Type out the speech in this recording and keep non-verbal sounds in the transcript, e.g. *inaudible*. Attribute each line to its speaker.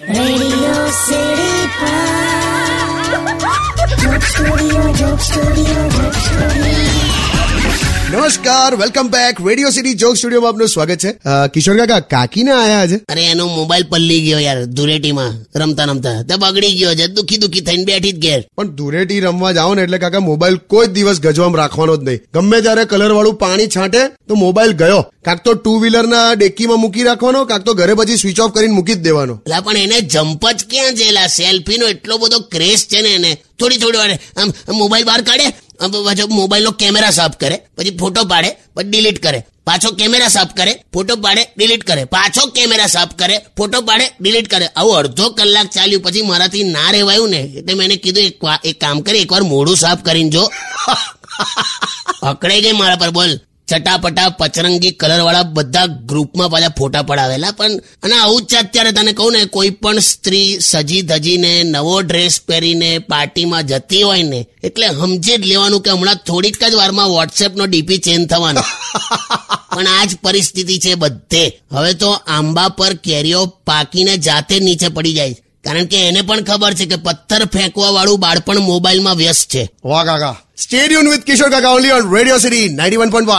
Speaker 1: Radio City
Speaker 2: નમસ્કાર welcome back Radio City joke સ્ટુડિયોમાં આપનું સ્વાગત છે. કિશોર કાકા કાકીને આયા છે
Speaker 3: અરે એનો મોબાઈલ પલ્લી ગયો યાર ધૂળેટીમાં રમતા રમતા. તે બગડી ગયો છે દુખી દુખી થઈને બેઠી જ ઘેર.
Speaker 2: પણ ધૂળેટી રમવા જાઓ ને એટલે કાકા મોબાઈલ કોઈ દિવસ ગજવામાં રાખવાનો જ નહીં. ગમે ત્યારે કલર વાળું પાણી છાંટે તો મોબાઈલ ગયો. કાક તો ટુ વ્હીલર ના ડેકીમાં મૂકી રાખવાનો કાક તો ઘરે પછી સ્વિચ ઓફ કરીને મૂકી જ દેવાનો.
Speaker 3: એટલે પણ એને જમ્પ જ ક્યાં છે સેલ્ફી નો એટલો બધો ક્રેઝ છે ને એને. થોડી થોડી વાર આમ મોબાઈલ બહાર કાઢે પાછો મોબાઈલનો કેમેરા સાફ કરે પછી ફોટો પાડે પછી ડિલીટ કરે પાછો કેમેરા સાફ કરે ફોટો પાડે ડિલીટ કરે પાછો કેમેરા સાફ કરે ફોટો પાડે ડિલીટ કરે આવું અડધો કલાક ચાલ્યું પછી મારાથી ના રહેવાયું ને, એટલે મેં કીધું, એક એક કામ કરી, એકવાર મોઢું સાફ કરીને જો. *laughs* અકળાઈ ગઈ મારા પર, બોલ. ચટાપટા, પચરંગી કલર વાળા બધા ગ્રુપમાં પાછા ફોટા પડાવેલા. પણ, અને આવું જ અત્યારે તને કહું ને, કોઈ પણ સ્ત્રી સજી ધજીને, નવો ડ્રેસ પહેરીને, પાર્ટીમાં જતી હોય ને, એટલે સમજી જ લેવાનું કે હમણાં થોડીક જ વારમાં વોટ્સએપનો ડીપી ચેન્જ થવાનો. પણ આ જ પરિસ્થિતિ છે બધે. હવે તો આંબા પર કેરીઓ પાકીને જાતે નીચે પડી જાય કારણ કે એને પણ ખબર છે કે પથ્થર ફેંકવા વાળું બાળપણ મોબાઈલમાં વ્યસ્ત છે.
Speaker 2: વાહ કાકા stadium with Kishore Kaka only on Radio City ninety one point